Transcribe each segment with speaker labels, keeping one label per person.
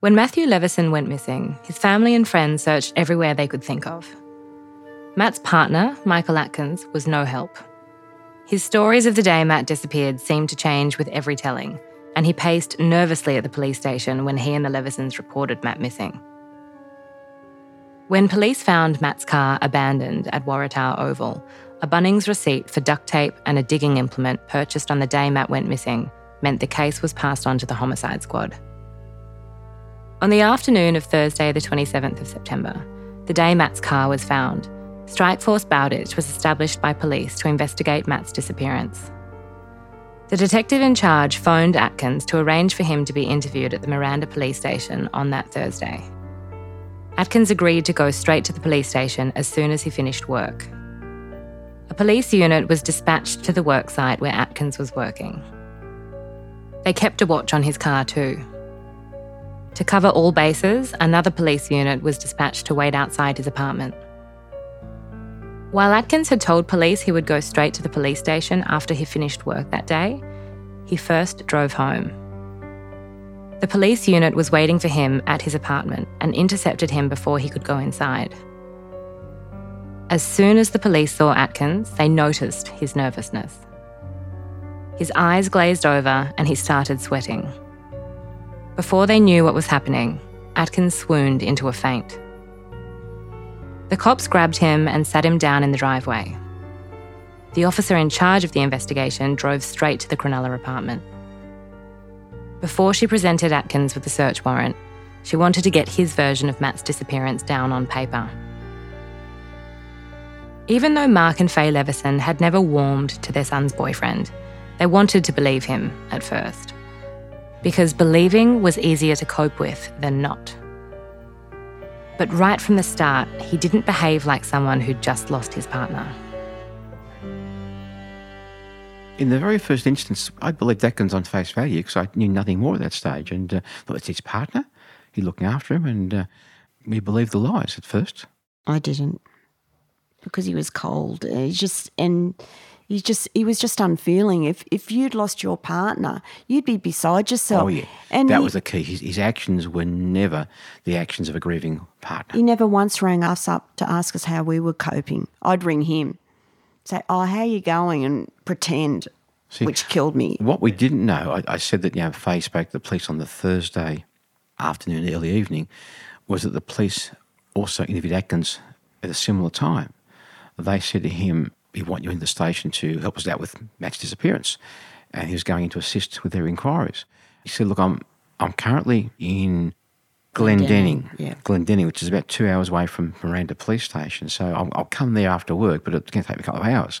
Speaker 1: When Matthew Leveson went missing, his family and friends searched everywhere they could think of. Matt's partner, Michael Atkins, was no help. His stories of the day Matt disappeared seemed to change with every telling, and he paced nervously at the police station when he and the Levesons reported Matt missing. When police found Matt's car abandoned at Waratah Oval, a Bunnings receipt for duct tape and a digging implement purchased on the day Matt went missing meant the case was passed on to the homicide squad. On the afternoon of Thursday, the 27th of September, the day Matt's car was found, Strikeforce Bowditch was established by police to investigate Matt's disappearance. The detective in charge phoned Atkins to arrange for him to be interviewed at the Miranda police station on that Thursday. Atkins agreed to go straight to the police station as soon as he finished work. A police unit was dispatched to the worksite where Atkins was working. They kept a watch on his car too, to cover all bases, another police unit was dispatched to wait outside his apartment. While Atkins had told police he would go straight to the police station after he finished work that day, he first drove home. The police unit was waiting for him at his apartment and intercepted him before he could go inside. As soon as the police saw Atkins, they noticed his nervousness. His eyes glazed over and he started sweating. Before they knew what was happening, Atkins swooned into a faint. The cops grabbed him and sat him down in the driveway. The officer in charge of the investigation drove straight to the Cronulla apartment. Before she presented Atkins with the search warrant, she wanted to get his version of Matt's disappearance down on paper. Even though Mark and Faye Leveson had never warmed to their son's boyfriend, they wanted to believe him at first because believing was easier to cope with than not. But right from the start, he didn't behave like someone who'd just lost his partner.
Speaker 2: In the very first instance, I believed Atkins on face value because I knew nothing more at that stage and uh, thought it's his partner. He's looking after him, and uh, we believed the lies at first.
Speaker 3: I didn't because he was cold. He just and he just he was just unfeeling. If if you'd lost your partner, you'd be beside yourself.
Speaker 2: Oh yeah, and that he, was the key. His, his, actions were never the actions of a grieving partner.
Speaker 3: He never once rang us up to ask us how we were coping. I'd ring him, say, "Oh, how you going?" and pretend, See, which killed me.
Speaker 2: What we didn't know, I, I said that you know, Faye spoke to the police on the Thursday afternoon, early evening, was that the police also interviewed Atkins at a similar time. They said to him, we want you in the station to help us out with Matt's disappearance. And he was going in to assist with their inquiries. He said, Look, I'm, I'm currently in Glendenning,
Speaker 3: yeah.
Speaker 2: Glendenning, which is about two hours away from Miranda Police Station. So I'll, I'll come there after work, but it's going to take me a couple of hours.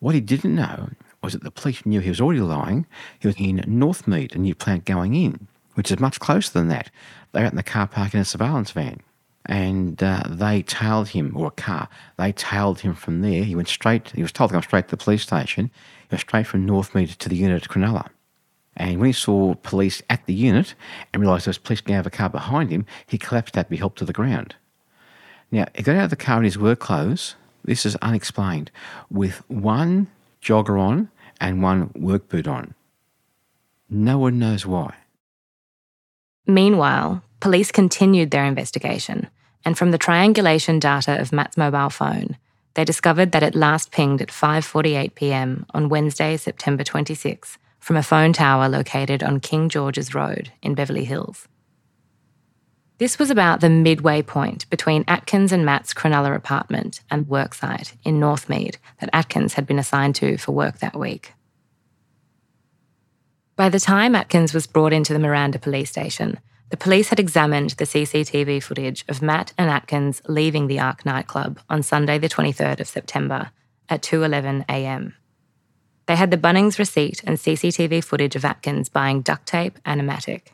Speaker 2: What he didn't know was that the police knew he was already lying. He was in Northmead, a new plant going in, which is much closer than that. They were out in the car park in a surveillance van and uh, they tailed him, or a car, they tailed him from there. He went straight, he was told to come straight to the police station. He went straight from Northmead to the unit at Cronulla. And when he saw police at the unit and realised there was police getting out of a car behind him, he collapsed had to be helped to the ground. Now, he got out of the car in his work clothes, this is unexplained, with one jogger on and one work boot on. No one knows why.
Speaker 1: Meanwhile, police continued their investigation and from the triangulation data of Matt's mobile phone, they discovered that it last pinged at 5:48 p.m. on Wednesday, September 26, from a phone tower located on King George's Road in Beverly Hills. This was about the midway point between Atkins and Matt's Cronulla apartment and worksite in Northmead that Atkins had been assigned to for work that week. By the time Atkins was brought into the Miranda police station, the police had examined the CCTV footage of Matt and Atkins leaving the ARQ nightclub on Sunday the 23rd of September at 2:11 a.m. They had the Bunnings receipt and CCTV footage of Atkins buying duct tape and a mattock.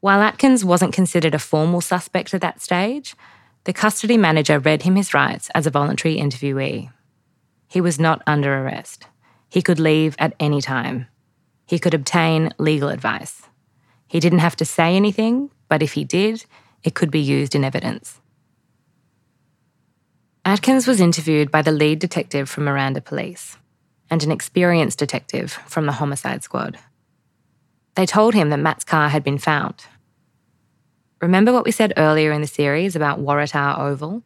Speaker 1: While Atkins wasn't considered a formal suspect at that stage, the custody manager read him his rights as a voluntary interviewee. He was not under arrest. He could leave at any time. He could obtain legal advice. He didn't have to say anything, but if he did, it could be used in evidence. Atkins was interviewed by the lead detective from Miranda Police and an experienced detective from the homicide squad. They told him that Matt's car had been found. Remember what we said earlier in the series about Waratah Oval?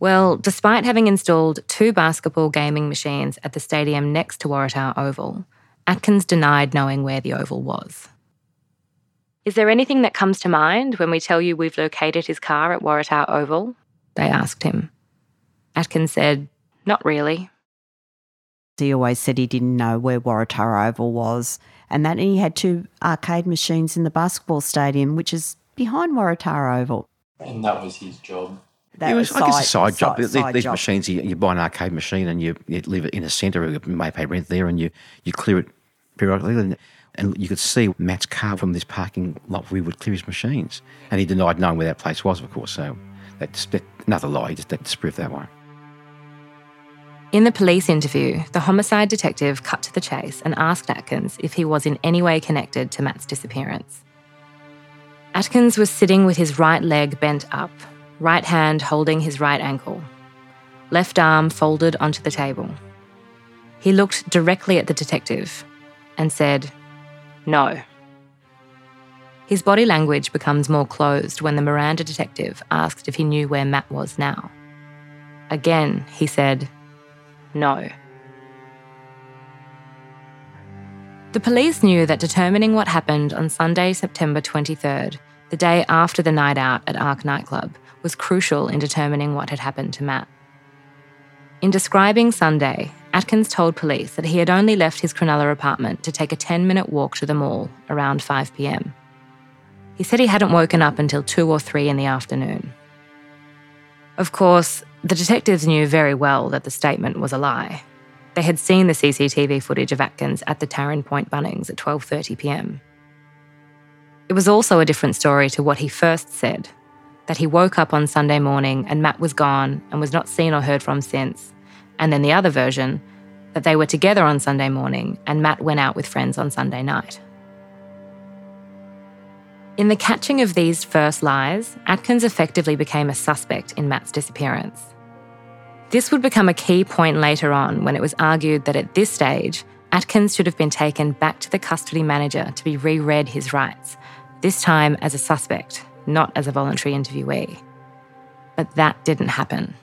Speaker 1: Well, despite having installed two basketball gaming machines at the stadium next to Waratah Oval, Atkins denied knowing where the oval was. Is there anything that comes to mind when we tell you we've located his car at Waratah Oval? They asked him. Atkins said, Not really.
Speaker 3: He always said he didn't know where Waratah Oval was, and that he had two arcade machines in the basketball stadium, which is behind Waratah Oval.
Speaker 4: And that was his job.
Speaker 3: That
Speaker 2: it was, I guess, a side job.
Speaker 3: side-
Speaker 2: These,
Speaker 3: side
Speaker 2: these
Speaker 3: job.
Speaker 2: machines, you, you buy an arcade machine and you, you leave it in a centre, you may pay rent there, and you, you clear it periodically. And, you could see Matt's car from this parking lot. where We would clear his machines, and he denied knowing where that place was, of course. So that's that, another lie. He just had to disprove that one.
Speaker 1: In the police interview, the homicide detective cut to the chase and asked Atkins if he was in any way connected to Matt's disappearance. Atkins was sitting with his right leg bent up, right hand holding his right ankle, left arm folded onto the table. He looked directly at the detective and said, No. His body language becomes more closed when the Miranda detective asked if he knew where Matt was now. Again, he said, no. The police knew that determining what happened on Sunday, September 23rd, the day after the night out at ARQ nightclub, was crucial in determining what had happened to Matt. In describing Sunday, Atkins told police that he had only left his Cronulla apartment to take a 10 minute walk to the mall around 5 pm. He said he hadn't woken up until 2 or 3 in the afternoon. Of course, the detectives knew very well that the statement was a lie. They had seen the CCTV footage of Atkins at the Taren Point Bunnings at 12:30 p.m. It was also a different story to what he first said, that he woke up on Sunday morning and Matt was gone and was not seen or heard from since, and then the other version, that they were together on Sunday morning and Matt went out with friends on Sunday night. In the catching of these first lies, Atkins effectively became a suspect in Matt's disappearance. This would become a key point later on when it was argued that at this stage, Atkins should have been taken back to the custody manager to be re read his rights, this time as a suspect, not as a voluntary interviewee. But that didn't happen.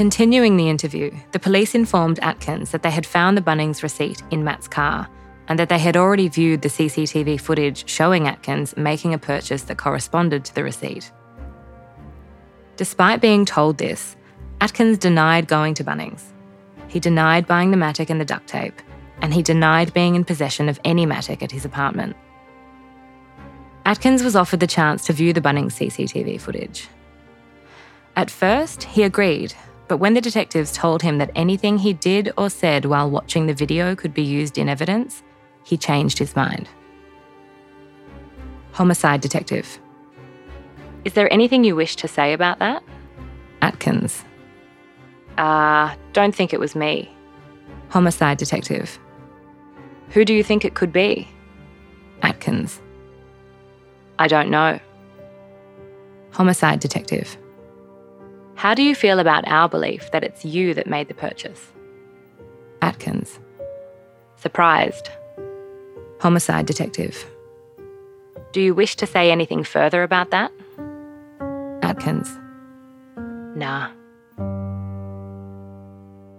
Speaker 1: Continuing the interview, the police informed Atkins that they had found the Bunnings receipt in Matt's car and that they had already viewed the CCTV footage showing Atkins making a purchase that corresponded to the receipt. Despite being told this, Atkins denied going to Bunnings. He denied buying the mattock and the duct tape, and he denied being in possession of any mattock at his apartment. Atkins was offered the chance to view the Bunnings CCTV footage. At first, he agreed, but when the detectives told him that anything he did or said while watching the video could be used in evidence, he changed his mind. Homicide detective. Is there anything you wish to say about that? Atkins. Ah, don't think it was me. Homicide detective. Who do you think it could be? Atkins. I don't know. Homicide detective. How do you feel about our belief that it's you that made the purchase? Atkins. Surprised. Homicide detective. Do you wish to say anything further about that? Atkins. Nah.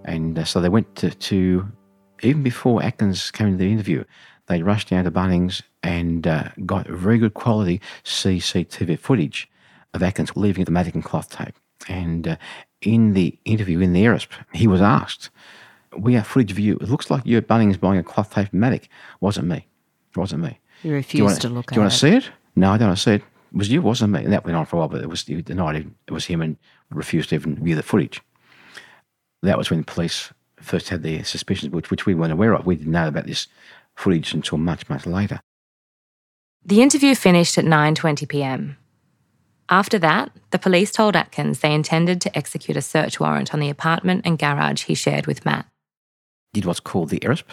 Speaker 2: And uh, so they went to, to, even before Atkins came into the interview, they rushed down to Bunnings and uh, got very good quality CCTV footage of Atkins leaving the mattock and cloth tape. And uh, in the interview in the ERISP, he was asked, We have footage of you. It looks like you're at Bunnings buying a cloth tape mattock. Wasn't me. Wasn't me.
Speaker 3: You refused
Speaker 2: wanna,
Speaker 3: to look
Speaker 2: Do you want to see it? No, I don't want to see it. It was you, wasn't me. And that went on for a while, but it was he denied it was him and refused to even view the footage. That was when the police first had their suspicions, which, which we weren't aware of. We didn't know about this footage until much, much later.
Speaker 1: The interview finished at 9:20 p.m. After that, the police told Atkins they intended to execute a search warrant on the apartment and garage he shared with Matt.
Speaker 2: Did what's called the ERISP,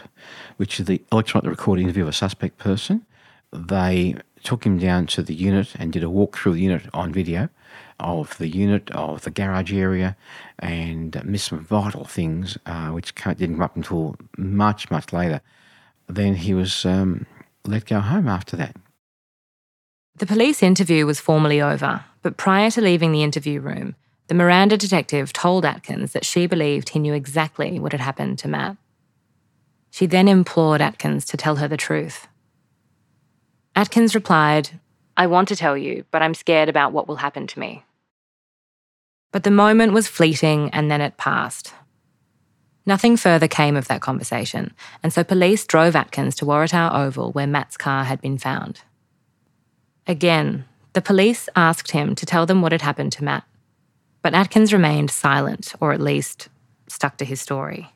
Speaker 2: which is the electronic recording interview of a suspect person. They took him down to the unit and did a walk through the unit on video of the unit, of the garage area, and missed some vital things, uh, which didn't come up until much, much later. Then he was um, let go home after that.
Speaker 1: The police interview was formally over, but prior to leaving the interview room, the Miranda detective told Atkins that she believed he knew exactly what had happened to Matt. She then implored Atkins to tell her the truth. Atkins replied, I want to tell you, but I'm scared about what will happen to me. But the moment was fleeting and then it passed. Nothing further came of that conversation, and so police drove Atkins to Waratah Oval where Matt's car had been found. Again, the police asked him to tell them what had happened to Matt, but Atkins remained silent, or at least stuck to his story.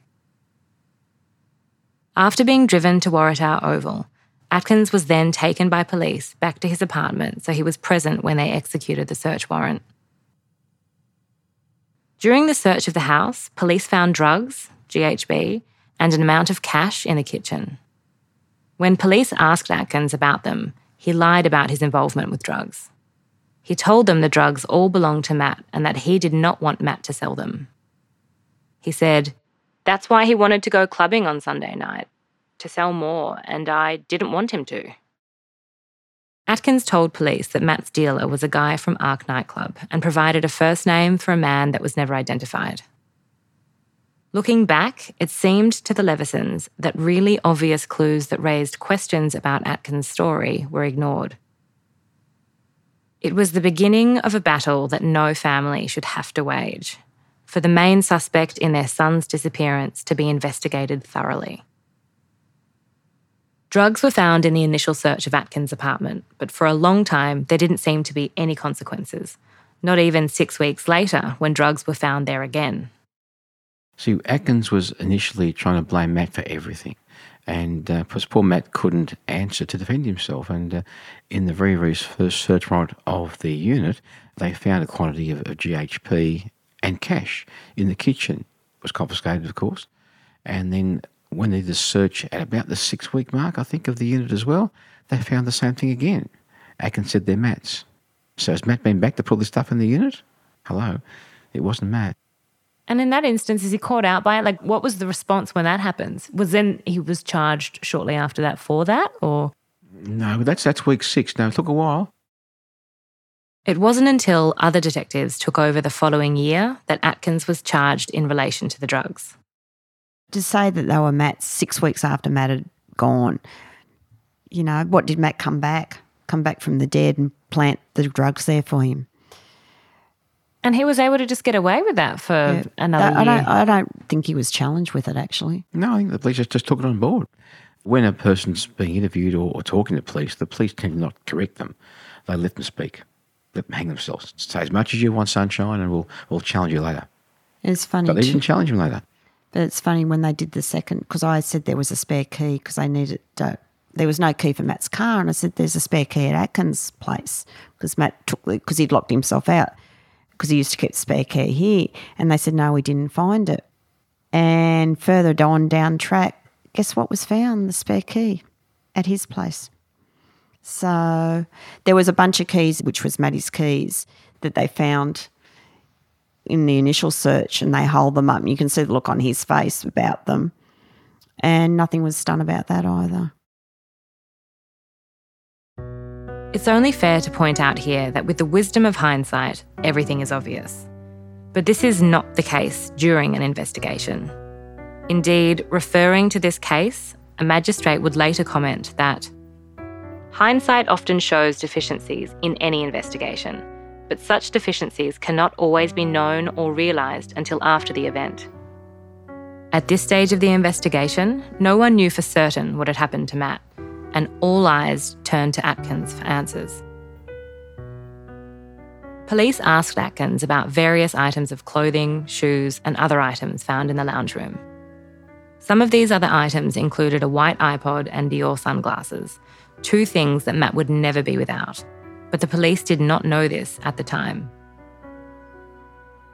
Speaker 1: After being driven to Waratah Oval, Atkins was then taken by police back to his apartment so he was present when they executed the search warrant. During the search of the house, police found drugs, GHB, and an amount of cash in the kitchen. When police asked Atkins about them, he lied about his involvement with drugs. He told them the drugs all belonged to Matt and that he did not want Matt to sell them. He said, That's why he wanted to go clubbing on Sunday night, to sell more, and I didn't want him to. Atkins told police that Matt's dealer was a guy from ARQ nightclub and provided a first name for a man that was never identified. Looking back, it seemed to the Levesons that really obvious clues that raised questions about Atkins' story were ignored. It was the beginning of a battle that no family should have to wage, for the main suspect in their son's disappearance to be investigated thoroughly. Drugs were found in the initial search of Atkins' apartment, but for a long time there didn't seem to be any consequences, not even six weeks later when drugs were found there again.
Speaker 2: See, Atkins was initially trying to blame Matt for everything. And uh, poor Matt couldn't answer to defend himself. And uh, in the very, very first search warrant of the unit, they found a quantity of, of GHB and cash in the kitchen. It was confiscated, of course. And then when they did the search at about the six week mark, I think, of the unit as well, they found the same thing again. Atkins said they're Matt's. So has Matt been back to put this stuff in the unit? Hello. It wasn't Matt.
Speaker 1: And in that instance, is he caught out by it? Like, what was the response when that happens? Was then he was charged shortly after that for that, or
Speaker 2: No, that's that's week six. Now it took a while.
Speaker 1: it wasn't until other detectives took over the following year that Atkins was charged in relation to the drugs.
Speaker 3: To say that they were Matt six weeks after Matt had gone, you know, what did Matt come back? Come back from the dead and plant the drugs there for him?
Speaker 1: And he was able to just get away with that for
Speaker 3: Yeah.
Speaker 1: another
Speaker 3: I, I
Speaker 1: year.
Speaker 3: don't. I don't think he was challenged with it. Actually,
Speaker 2: No, I think the police just, just took it on board. When a person's being interviewed or, or talking to police, the police tend to not correct them. They let them speak, let them hang themselves. Say as much as you want, sunshine, and we'll we'll challenge you later.
Speaker 3: it's funny.
Speaker 2: But they didn't challenge him later.
Speaker 3: But it's funny when they did the second because I said there was a spare key because they needed. Uh, there was no key for Matt's car, and I said there's a spare key at Atkins' place because Matt took the because he'd locked himself out because he used to keep spare key here, and they said no, we didn't find it. And further on down track, guess what was found? The spare key at his place. So there was a bunch of keys, which was Matty's keys, that they found in the initial search and they hold them up. And you can see the look on his face about them. And nothing was done about that either.
Speaker 1: It's only fair to point out here that with the wisdom of hindsight, everything is obvious. But this is not the case during an investigation. Indeed, referring to this case, a magistrate would later comment that hindsight often shows deficiencies in any investigation, but such deficiencies cannot always be known or realised until after the event. At this stage of the investigation, no one knew for certain what had happened to Matt, and all eyes turned to Atkins for answers. Police asked Atkins about various items of clothing, shoes, and other items found in the lounge room. Some of these other items included a white iPod and Dior sunglasses, two things that Matt would never be without. But the police did not know this at the time.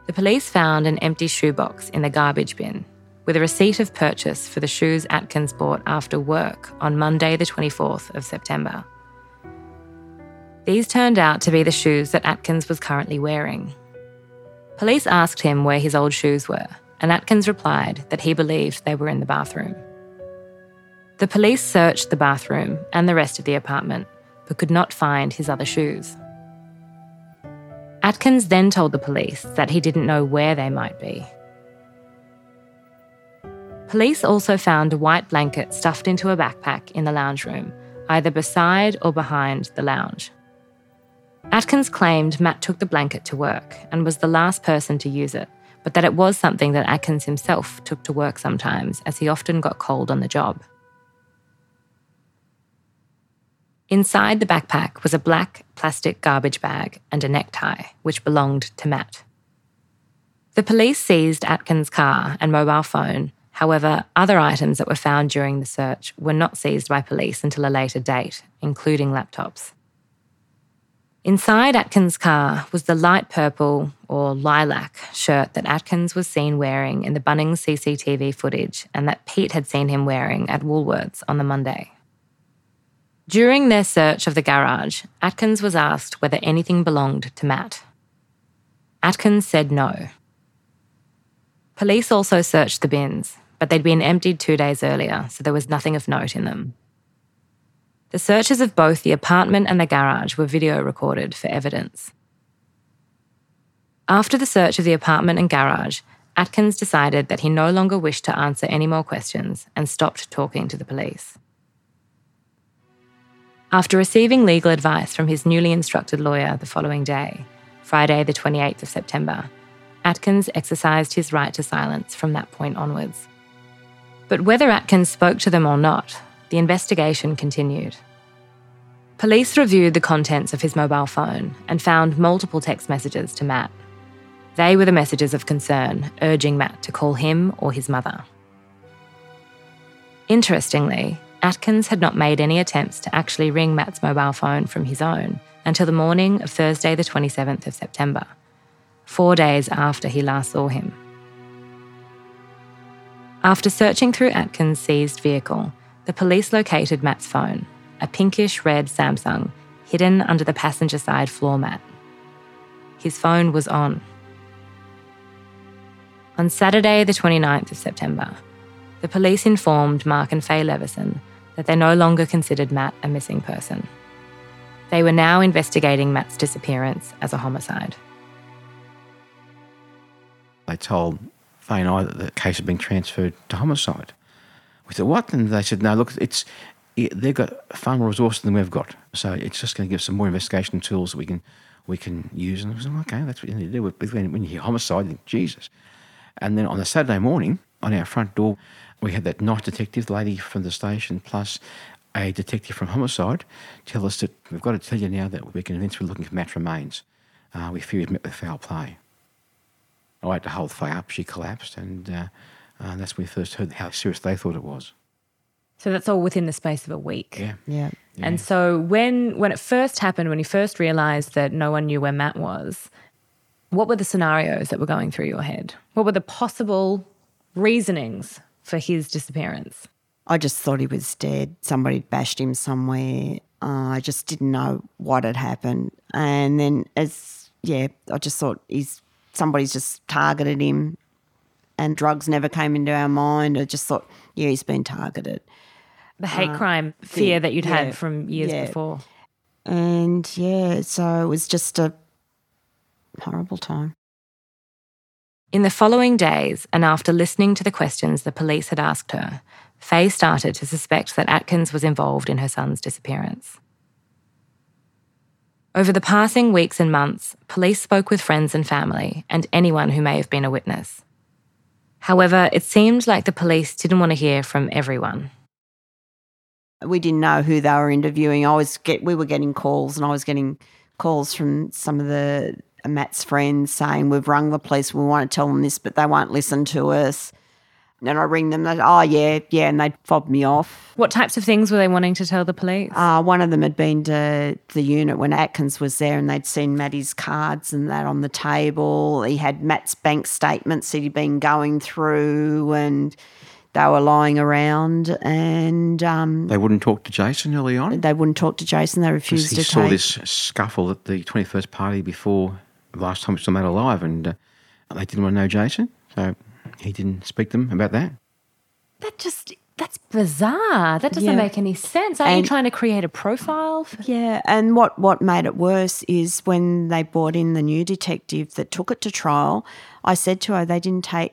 Speaker 1: The police found an empty shoebox in the garbage bin with a receipt of purchase for the shoes Atkins bought after work on Monday, the 24th of September. These turned out to be the shoes that Atkins was currently wearing. Police asked him where his old shoes were, and Atkins replied that he believed they were in the bathroom. The police searched the bathroom and the rest of the apartment, but could not find his other shoes. Atkins then told the police that he didn't know where they might be. Police also found a white blanket stuffed into a backpack in the lounge room, either beside or behind the lounge. Atkins claimed Matt took the blanket to work and was the last person to use it, but that it was something that Atkins himself took to work sometimes, as he often got cold on the job. Inside the backpack was a black plastic garbage bag and a necktie, which belonged to Matt. The police seized Atkins' car and mobile phone. However, other items that were found during the search were not seized by police until a later date, including laptops. Inside Atkins' car was the light purple or lilac shirt that Atkins was seen wearing in the Bunnings CCTV footage and that Pete had seen him wearing at Woolworths on the Monday. During their search of the garage, Atkins was asked whether anything belonged to Matt. Atkins said no. Police also searched the bins, but they'd been emptied two days earlier, so there was nothing of note in them. The searches of both the apartment and the garage were video recorded for evidence. After the search of the apartment and garage, Atkins decided that he no longer wished to answer any more questions and stopped talking to the police. After receiving legal advice from his newly instructed lawyer the following day, Friday, the 28th of September, Atkins exercised his right to silence from that point onwards. But whether Atkins spoke to them or not, the investigation continued. Police reviewed the contents of his mobile phone and found multiple text messages to Matt. They were the messages of concern, urging Matt to call him or his mother. Interestingly, Atkins had not made any attempts to actually ring Matt's mobile phone from his own until the morning of Thursday, the 27th of September, four days after he last saw him. After searching through Atkins' seized vehicle, the police located Matt's phone, a pinkish red Samsung, hidden under the passenger side floor mat. His phone was on. On Saturday, the 29th of September, the police informed Mark and Faye Leveson that they no longer considered Matt a missing person. They were now investigating Matt's disappearance as a homicide.
Speaker 2: They told Faye and I that the case had been transferred to homicide. We said, what? And they said, no, look, it's they've got far more resources than we've got. So it's just going to give us some more investigation tools that we can we can use. And I was like, okay, that's what you need to do. When, when you hear homicide, think, Jesus. And then on a Saturday morning, on our front door, we had that night detective lady from the station plus a detective from homicide tell us that we've got to tell you now that we're convinced we're looking for Matt remains. Uh, we fear he's met with foul play. I had to hold Faye up. She collapsed, and uh, uh, that's when we first heard how serious they thought it was.
Speaker 1: So that's all within the space of a week.
Speaker 2: Yeah.
Speaker 3: Yeah.
Speaker 2: yeah.
Speaker 1: And so when when it first happened, when you first realized that no one knew where Matt was, what were the scenarios that were going through your head? What were the possible reasonings for his disappearance?
Speaker 3: I just thought he was dead. Somebody bashed him somewhere. Uh, I just didn't know what had happened. And then as yeah, I just thought he's somebody's just targeted him and drugs never came into our mind. I just thought, yeah, he's been targeted.
Speaker 1: The hate
Speaker 3: Uh,
Speaker 1: crime fear that you'd
Speaker 3: yeah,
Speaker 1: had from years
Speaker 3: yeah.
Speaker 1: before.
Speaker 3: And yeah, so it was just a horrible time.
Speaker 1: In the following days, and after listening to the questions the police had asked her, Faye started to suspect that Atkins was involved in her son's disappearance. Over the passing weeks and months, police spoke with friends and family and anyone who may have been a witness. However, it seemed like the police didn't want to hear from everyone.
Speaker 3: We didn't know who they were interviewing. I was get we were getting calls and I was getting calls from some of the Matt's friends saying we've rung the police, we want to tell them this, but they won't listen to us. And I ring them, they oh yeah, yeah, and they'd fob me off.
Speaker 1: What types of things were they wanting to tell the police?
Speaker 3: Uh, one of them had been to the unit when Atkins was there and they'd seen Matty's cards and that on the table. He had Matt's bank statements that he'd been going through and they were lying around and um,
Speaker 2: They wouldn't talk to Jason early on.
Speaker 3: they wouldn't talk to Jason. they refused to.
Speaker 2: he
Speaker 3: to
Speaker 2: saw
Speaker 3: take.
Speaker 2: this scuffle at the 21st party before the last time we saw Matt alive, and uh, they didn't want to know Jason, so he didn't speak to them about that.
Speaker 1: that just, that's bizarre. That doesn't
Speaker 3: Yeah.
Speaker 1: make any sense. Aren't you trying to create a profile? For-
Speaker 3: Yeah, and what, what made it worse is when they brought in the new detective that took it to trial, I said to her they didn't take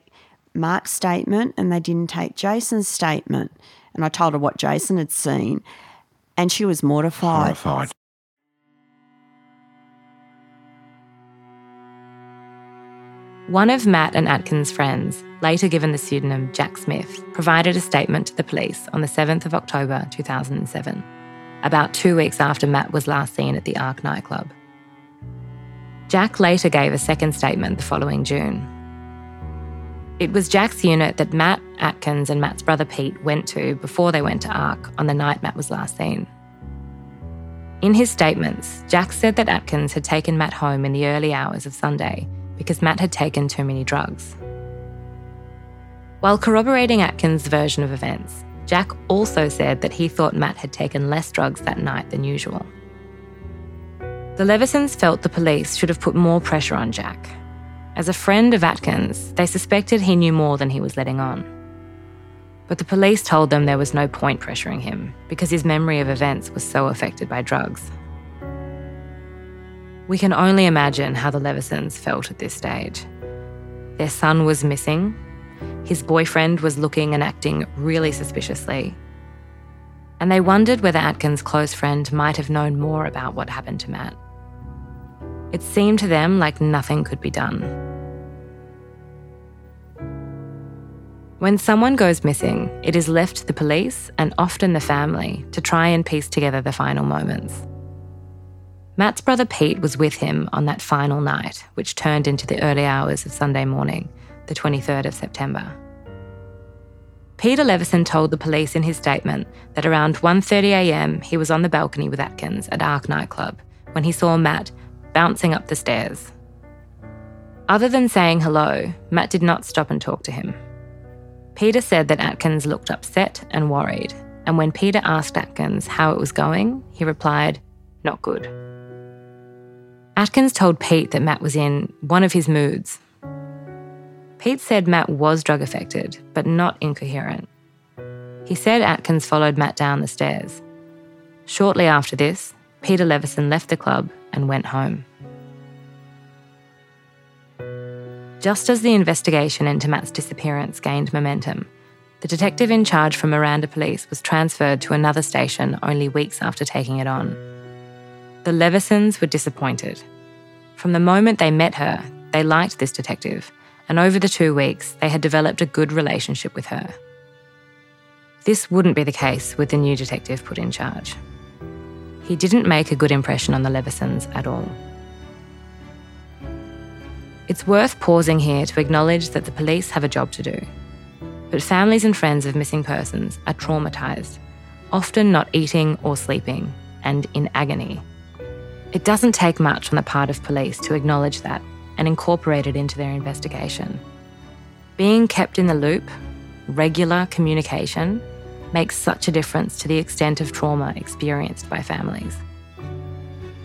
Speaker 3: Mark's statement and they didn't take Jason's statement. And I told her what Jason had seen, and she was mortified.
Speaker 2: Horrified.
Speaker 1: One of Matt and Atkins' friends, later given the pseudonym Jack Smith, provided a statement to the police on the 7th of October 2007, about two weeks after Matt was last seen at the ARQ nightclub. Jack later gave a second statement the following June. It was Jack's unit that Matt, Atkins, and Matt's brother Pete went to before they went to ARQ on the night Matt was last seen. In his statements, Jack said that Atkins had taken Matt home in the early hours of Sunday because Matt had taken too many drugs. While corroborating Atkins' version of events, Jack also said that he thought Matt had taken less drugs that night than usual. The Levesons felt the police should have put more pressure on Jack. As a friend of Atkins, they suspected he knew more than he was letting on. But the police told them there was no point pressuring him because his memory of events was so affected by drugs. We can only imagine how the Levesons felt at this stage. Their son was missing. His boyfriend was looking and acting really suspiciously. And they wondered whether Atkins' close friend might have known more about what happened to Matt. It seemed to them like nothing could be done. When someone goes missing, it is left to the police and often the family to try and piece together the final moments. Matt's brother Pete was with him on that final night, which turned into the early hours of Sunday morning, the 23rd of September. Peter Leveson told the police in his statement that around 1.30am he was on the balcony with Atkins at ARQ nightclub when he saw Matt bouncing up the stairs. Other than saying hello, Matt did not stop and talk to him. Peter said that Atkins looked upset and worried, and when Peter asked Atkins how it was going, he replied, Not good. Atkins told Pete that Matt was in one of his moods. Pete said Matt was drug affected, but not incoherent. He said Atkins followed Matt down the stairs. Shortly after this, Peter Leveson left the club and went home. Just as the investigation into Matt's disappearance gained momentum, the detective in charge from Miranda Police was transferred to another station only weeks after taking it on. The Levesons were disappointed. From the moment they met her, they liked this detective, and over the two weeks, they had developed a good relationship with her. This wouldn't be the case with the new detective put in charge. He didn't make a good impression on the Levesons at all. It's worth pausing here to acknowledge that the police have a job to do. But families and friends of missing persons are traumatised, often not eating or sleeping, and in agony. It doesn't take much on the part of police to acknowledge that and incorporate it into their investigation. Being kept in the loop, regular communication, makes such a difference to the extent of trauma experienced by families.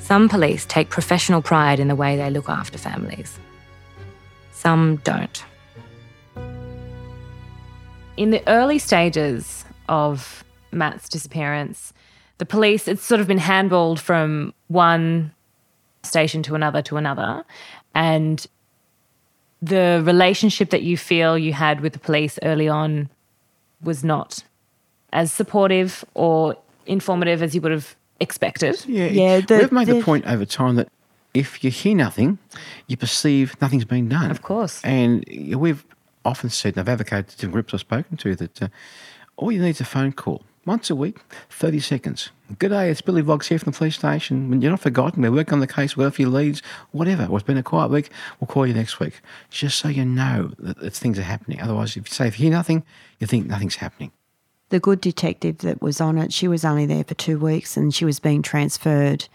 Speaker 1: Some police take professional pride in the way they look after families. Some don't. In the early stages of Matt's disappearance, the police, it's sort of been handballed from one station to another to another. And the relationship that you feel you had with the police early on was not as supportive or informative as you would have expected.
Speaker 2: Yeah,
Speaker 3: Yeah, the-
Speaker 2: we've made the,
Speaker 3: the-
Speaker 2: point over time that if you hear nothing, you perceive nothing's been done.
Speaker 1: Of course.
Speaker 2: And we've often said, and I've advocated to groups I've spoken to, that uh, all you need is a phone call. Once a week, 30 seconds. Good day, it's Billy Bloggs here from the police station. You're not forgotten, we're working on the case, we've got a few leads, whatever. Well, it's been a quiet week, we'll call you next week. Just so you know that, things are happening. Otherwise, if you say, if you hear nothing, you think nothing's happening.
Speaker 3: the good detective that was on it, she was only there for two weeks and she was being transferred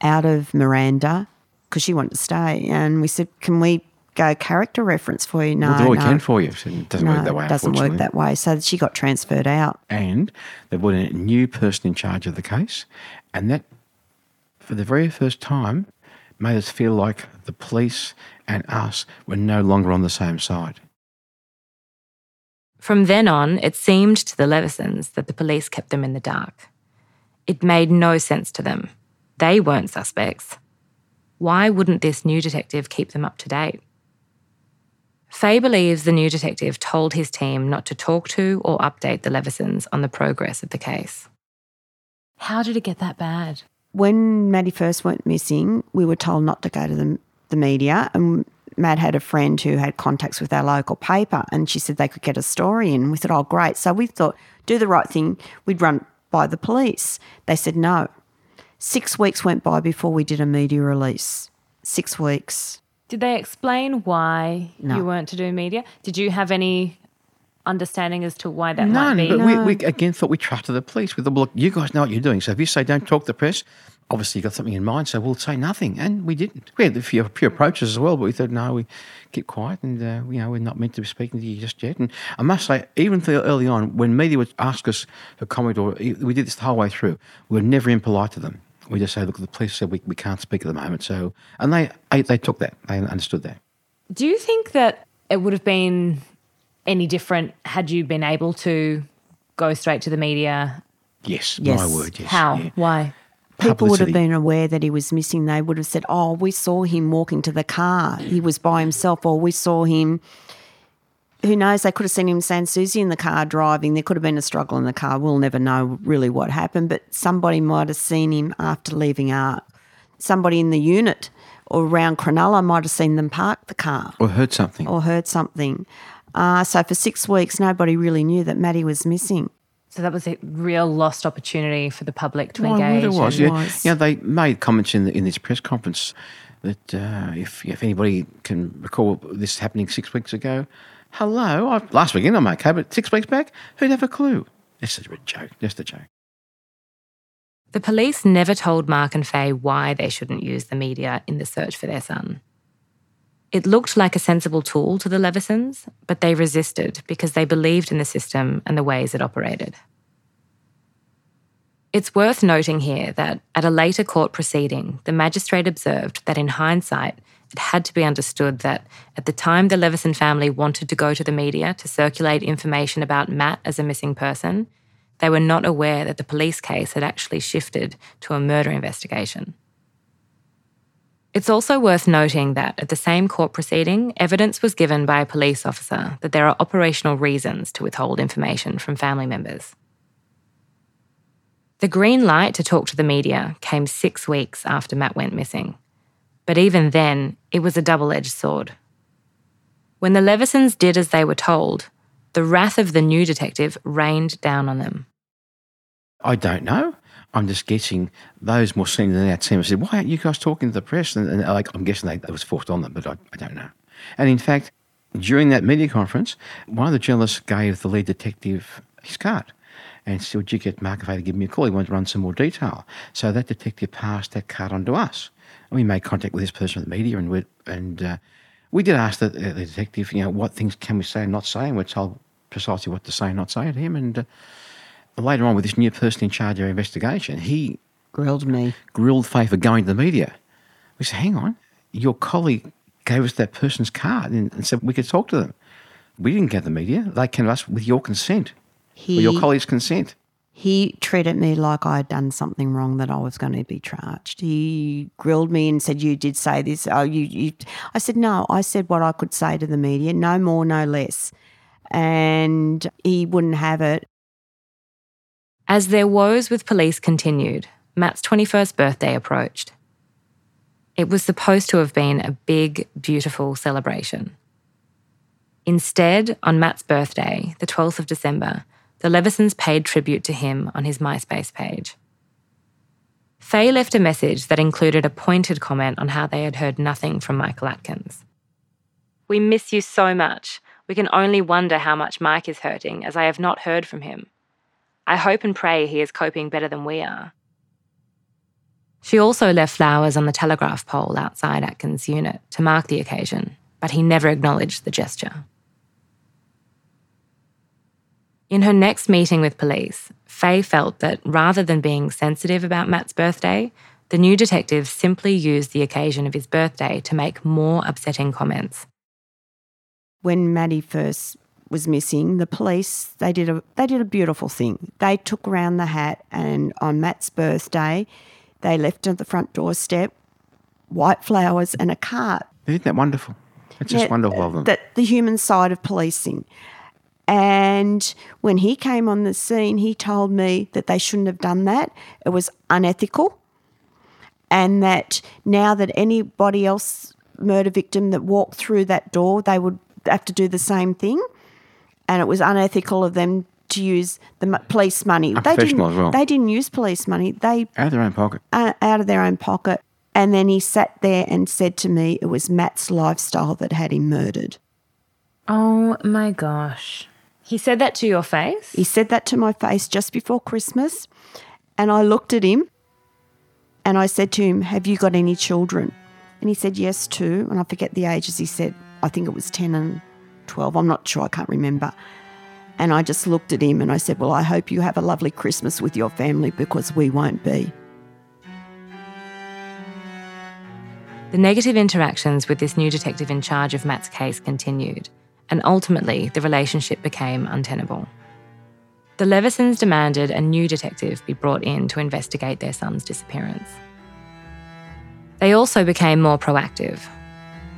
Speaker 3: out of Miranda because she wanted to stay. And we said, Can we go character reference for you? No.
Speaker 2: we'll do all we
Speaker 3: no.
Speaker 2: can for you. So it doesn't
Speaker 3: no,
Speaker 2: work that way,
Speaker 3: it doesn't work that way. So she got transferred out.
Speaker 2: and they brought in a new person in charge of the case, and that, for the very first time, made us feel like the police and us were no longer on the same side.
Speaker 1: From then on, it seemed to the Levesons that the police kept them in the dark. It made no sense to them. They weren't suspects. Why wouldn't this new detective keep them up to date? Faye believes the new detective told his team not to talk to or update the Levesons on the progress of the case. How did it get that bad?
Speaker 3: When Matty first went missing, we were told not to go to the, the media. And Matt had a friend who had contacts with our local paper, and she said they could get a story in. We thought, oh, great. So we thought, do the right thing. We'd run by the police. They said no. Six weeks went by before we did a media release. Six weeks.
Speaker 1: Did they explain why
Speaker 3: No.
Speaker 1: you weren't to do media? Did you have any understanding as to why that
Speaker 2: None,
Speaker 1: might be?
Speaker 2: but we, we again thought we trusted the police. We thought, look, you guys know what you're doing. So if you say don't talk to the press, obviously you've got something in mind, so we'll say nothing. And we didn't. We had a few, few approaches as well, but we thought, no, we keep quiet and, uh, you know, we're not meant to be speaking to you just yet. And I must say, even for early on, when media would ask us for comment, or we did this the whole way through, we were never impolite to them. We just say, look, the police said we, we can't speak at the moment. So, and they, they took that. They understood that.
Speaker 1: Do you think that it would have been any different had you been able to go straight to the media?
Speaker 2: Yes,
Speaker 3: Yes.
Speaker 2: my word, yes.
Speaker 1: How?
Speaker 2: yeah.
Speaker 1: Why?
Speaker 3: People would have been aware that he was missing. They would have said, Oh, we saw him walking to the car. He was by himself, or we saw him. Who knows? They could have seen him Sans Souci in the car driving. There could have been a struggle in the car. We'll never know really what happened, but somebody might have seen him after leaving ARQ. Somebody in the unit or around Cronulla might have seen them park the car
Speaker 2: Or heard something.
Speaker 3: or heard something. Uh, so for six weeks, nobody really knew that Matty was missing.
Speaker 1: So that was a real lost opportunity for the public to
Speaker 2: Well,
Speaker 1: engage.
Speaker 2: it was. Yeah.
Speaker 3: was.
Speaker 2: yeah, they made comments in the, in this press conference that uh, if if anybody can recall this happening six weeks ago, hello, I, last weekend I'm okay, but six weeks back, who'd have a clue? It's a joke, just a joke.
Speaker 1: The police never told Mark and Faye why they shouldn't use the media in the search for their son. It looked like a sensible tool to the Levesons, but they resisted because they believed in the system and the ways it operated. It's worth noting here that at a later court proceeding, the magistrate observed that in hindsight, it had to be understood that at the time the Leveson family wanted to go to the media to circulate information about Matt as a missing person, they were not aware that the police case had actually shifted to a murder investigation. It's also worth noting that at the same court proceeding, evidence was given by a police officer that there are operational reasons to withhold information from family members. The green light to talk to the media came six weeks after Matt went missing. But even then, it was a double edged sword. When the Levesons did as they were told, the wrath of the new detective rained down on them.
Speaker 2: I don't know. I'm just guessing those more senior than our team said, why aren't you guys talking to the press? And, and like, I'm guessing they, that was forced on them, but I, I don't know. And in fact, during that media conference, one of the journalists gave the lead detective his card and said, would you get Mark Faye to give me a call? He wanted to run some more detail. So that detective passed that card on to us. And we made contact with this person at the media and, we and uh, we did ask the, the detective, you know, what things can we say and not say? And we're told precisely what to say and not say to him. And uh, later on with this new person in charge of our investigation, he
Speaker 3: Grilled me.
Speaker 2: grilled Faye for going to the media. We said, hang on, your colleague gave us that person's card and, and said we could talk to them. We didn't get the media. They came to us with your consent,
Speaker 3: He,
Speaker 2: with your colleague's consent.
Speaker 3: he treated me like I had done something wrong that I was going to be charged. He grilled me and said, "You did say this." Oh, you, you. I said, "No, I said what I could say to the media, no more, no less." And he wouldn't have it.
Speaker 1: As their woes with police continued, Matt's 21st birthday approached. It was supposed to have been a big, beautiful celebration. Instead, on Matt's birthday, the 12th of December, the Levesons paid tribute to him on his MySpace page. Faye left a message that included a pointed comment on how they had heard nothing from Michael Atkins. We miss you so much. We can only wonder how much Mike is hurting, as I have not heard from him. I hope and pray he is coping better than we are. She also left flowers on the telegraph pole outside Atkins' unit to mark the occasion, but he never acknowledged the gesture. In her next meeting with police, Faye felt that rather than being sensitive about Matt's birthday, the new detective simply used the occasion of his birthday to make more upsetting comments.
Speaker 3: When Matty first was missing, the police they did a they did a beautiful thing. They took around the hat and on Matt's birthday, they left at the front doorstep white flowers and a cart.
Speaker 2: Isn't that wonderful? It's just
Speaker 3: Yeah,
Speaker 2: wonderful of them.
Speaker 3: That the human side of policing. And when he came on the scene, he told me that they shouldn't have done that. It was unethical. And that now that anybody else, murder victim that walked through that door, they would have to do the same thing. And it was unethical of them to use the police money. They didn't,
Speaker 2: as well.
Speaker 3: they didn't use police money. They
Speaker 2: Out of their own pocket.
Speaker 3: uh, out of their own pocket. And then he sat there and said to me it was Matt's lifestyle that had him murdered.
Speaker 1: Oh my gosh. He said that to your face?
Speaker 3: He said that to my face just before Christmas. And I looked at him and I said to him, Have you got any children? And he said, Yes, two. And I forget the ages. He said, I think it was 10 and 12. I'm not sure. I can't remember. And I just looked at him and I said, Well, I hope you have a lovely Christmas with your family because we won't be.
Speaker 1: The negative interactions with this new detective in charge of Matt's case continued, and ultimately the relationship became untenable. The Levesons demanded a new detective be brought in to investigate their son's disappearance. They also became more proactive.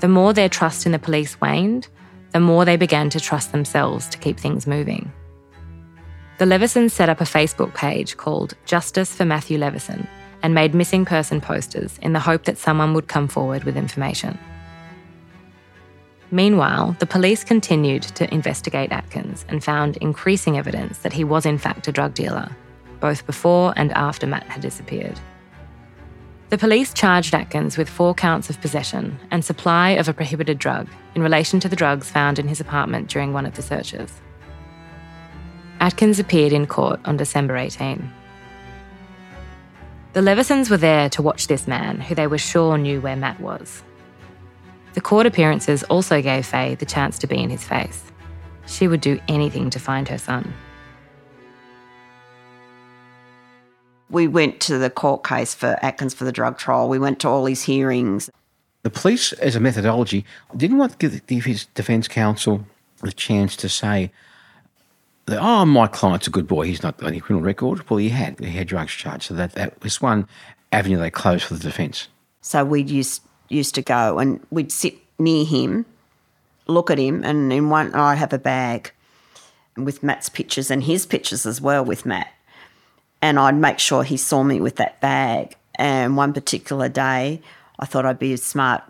Speaker 1: The more their trust in the police waned, the more they began to trust themselves to keep things moving. The Levesons set up a Facebook page called Justice for Matthew Leveson and made missing person posters in the hope that someone would come forward with information. Meanwhile, the police continued to investigate Atkins and found increasing evidence that he was in fact a drug dealer, both before and after Matt had disappeared. The police charged Atkins with four counts of possession and supply of a prohibited drug in relation to the drugs found in his apartment during one of the searches. Atkins appeared in court on December 18. The Levesons were there to watch this man, who they were sure knew where Matt was. The court appearances also gave Faye the chance to be in his face. She would do anything to find her son.
Speaker 3: We went to the court case for Atkins for the drug trial. We went to all his hearings.
Speaker 2: The police, as a methodology, didn't want to give, give his defence counsel the chance to say, that, "Oh, my client's a good boy. He's not got any criminal record." Well, he had. He had drugs charged, so that that was one avenue they closed for the defence.
Speaker 3: So we used used to go and we'd sit near him, look at him, and in one oh, I'd have a bag with Matt's pictures and his pictures as well with Matt. And I'd make sure he saw me with that bag. And one particular day, I thought I'd be a smart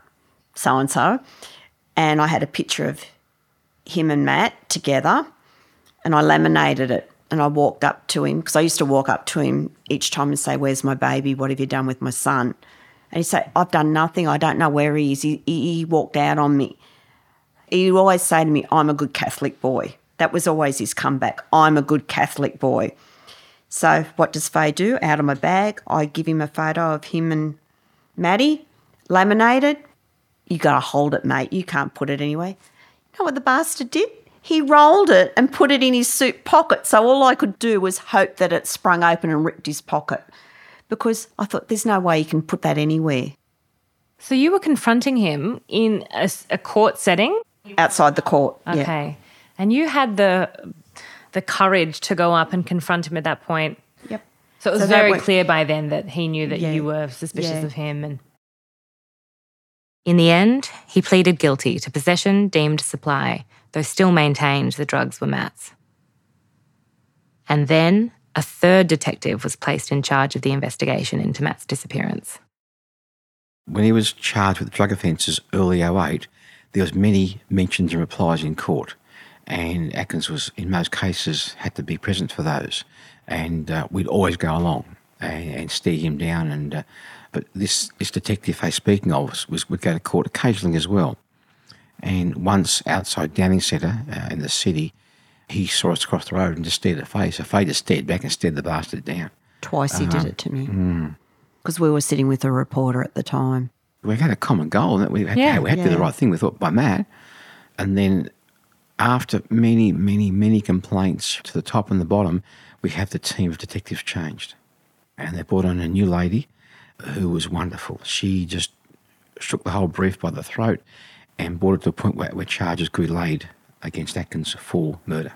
Speaker 3: so and so. And I had a picture of him and Matt together and I laminated it and I walked up to him because I used to walk up to him each time and say, Where's my baby? What have you done with my son? And he'd say, I've done nothing. I don't know where he is. He, he, walked out on me. He'd always say to me, I'm a good Catholic boy. That was always his comeback. I'm a good Catholic boy. So what does Faye do? Out of my bag, I give him a photo of him and Matty, laminated. You got to hold it, mate. You can't put it anywhere. You know what the bastard did? He rolled it and put it in his suit pocket. So all I could do was hope that it sprung open and ripped his pocket. Because I thought, there's no way you can put that anywhere
Speaker 1: So you were confronting him in a court setting?
Speaker 3: outside the court. Yeah.
Speaker 1: Okay. And you had the the courage to go up and confront him at that point.
Speaker 3: Yep.
Speaker 1: So it was
Speaker 3: So
Speaker 1: very
Speaker 3: went-
Speaker 1: clear by then that he knew that
Speaker 3: Yeah.
Speaker 1: you were suspicious
Speaker 3: Yeah.
Speaker 1: of him and in the end, he pleaded guilty to possession deemed supply, though still maintained the drugs were Matt's. And then a third detective was placed in charge of the investigation into Matt's disappearance.
Speaker 2: When he was charged with drug offences early 08, there was many mentions and replies in court, and Atkins was, in most cases, had to be present for those, and uh, we'd always go along and, and steer him down. And uh, but this this detective I speaking of was, was, would go to court occasionally as well, and once outside Downing Centre uh, in the city, he saw us across the road and just stared at face. So Faye just stared back and stared the bastard down.
Speaker 3: Twice he did uh-huh. it to me. Mm. Because we were sitting with a reporter at the time.
Speaker 2: we had a common goal that we had,
Speaker 1: Yeah.
Speaker 2: we had to do the right thing. We thought by Matt, and then after many, many, many complaints to the top and the bottom, we have the team of detectives changed, and they brought on a new lady who was wonderful. She just shook the whole brief by the throat and brought it to a point where, where charges could be laid against Atkins for murder.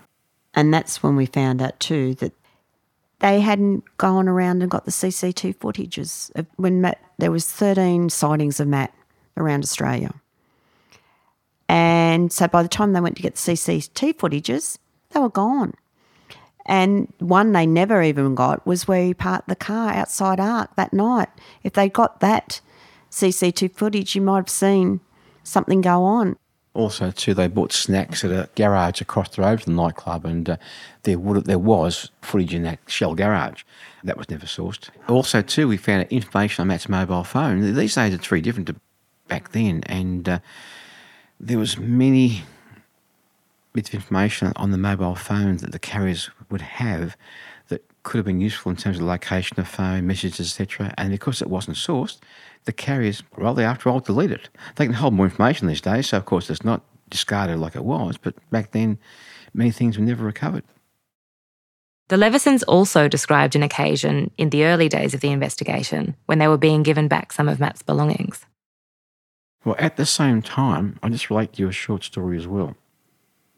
Speaker 3: And that's when we found out too that they hadn't gone around and got the CCT footages of when Matt. There was thirteen sightings of Matt around Australia, and so by the time they went to get the CCT footages, they were gone. And one they never even got was where he parked the car outside ARQ that night. If they got that CCT footage, you might have seen something go on.
Speaker 2: Also, too, they bought snacks at a garage across the road from the nightclub, and uh, there would there was footage in that shell garage that was never sourced. Also, too, we found information on Matt's mobile phone. These days, it's very different to back then, and uh, there was many bits of information on the mobile phone that the carriers would have that could have been useful in terms of location of phone, messages, etc. And because it wasn't sourced, the carriers, well, they after all delete it. They can hold more information these days, so of course it's not discarded like it was, but back then many things were never recovered.
Speaker 1: The Levesons also described an occasion in the early days of the investigation when they were being given back some of Matt's belongings.
Speaker 2: Well, at the same time, I'll just relate to you a short story as well.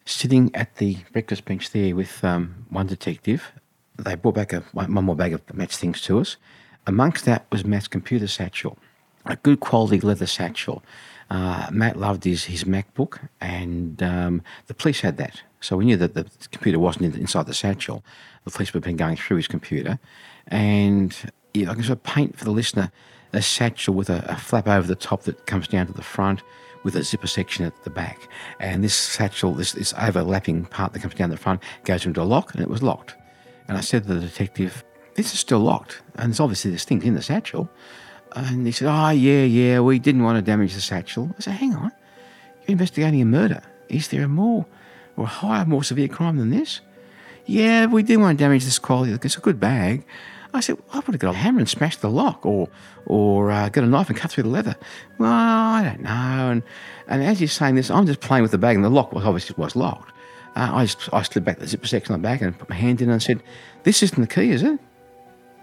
Speaker 2: Sitting at the breakfast bench there with um, one detective, they brought back a, one one more bag of Matt's things to us. Amongst that was Matt's computer satchel, a good quality leather satchel. Uh, Matt loved his, his MacBook, and um, the police had that. So we knew that the computer wasn't in, inside the satchel. The police had been going through his computer. And yeah, I can sort of paint for the listener a satchel with a, a flap over the top that comes down to the front with a zipper section at the back. And this satchel, this, this overlapping part that comes down the front, goes into a lock, and it was locked. And I said to the detective, This is still locked. And there's obviously this thing in the satchel. And he said, Oh, yeah, yeah, we didn't want to damage the satchel. I said, Hang on, you're investigating a murder. Is there a more or a higher, more severe crime than this? Yeah, we didn't want to damage this quality. It's a good bag. I said, I would have got a hammer and smashed the lock, or or uh, got a knife and cut through the leather. Well, I don't know. And and as you're saying this, I'm just playing with the bag, and the lock was obviously was locked. Uh, I just I slid back the zipper section on the back and put my hand in and said, "This isn't the key, is it?"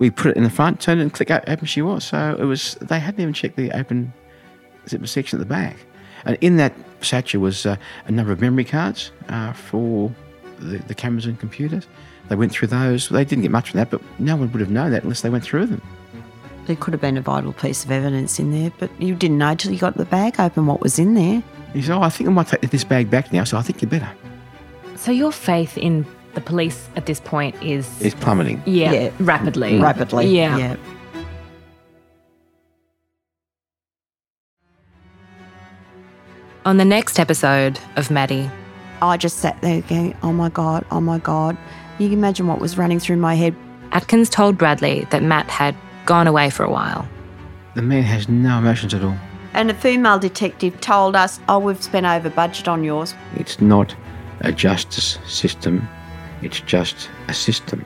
Speaker 2: We put it in the front, turned it, and click, open she was. So it was. They hadn't even checked the open zipper section at the back. And in that satchel was uh, a number of memory cards uh, for the, the cameras and computers. They went through those. They didn't get much from that, but no one would have known that unless they went through them.
Speaker 3: There could have been a vital piece of evidence in there, but you didn't know till you got the bag open what was in there.
Speaker 2: He said, "Oh, I think I might take this bag back now." So I think you better.
Speaker 1: So your faith in the police at this point is
Speaker 2: It's plummeting.
Speaker 1: yeah,
Speaker 3: Yeah.
Speaker 1: rapidly. Mm.
Speaker 3: Rapidly.
Speaker 1: Yeah.
Speaker 3: yeah.
Speaker 1: On the next episode of Matty,
Speaker 3: I just sat there going, oh my God, oh my God. You can imagine what was running through my head.
Speaker 1: Atkins told Bradley that Matt had gone away for a while.
Speaker 2: The man has no emotions at all.
Speaker 3: And a female detective told us, oh, we've spent over budget on yours.
Speaker 2: It's not a justice system. It's just a system.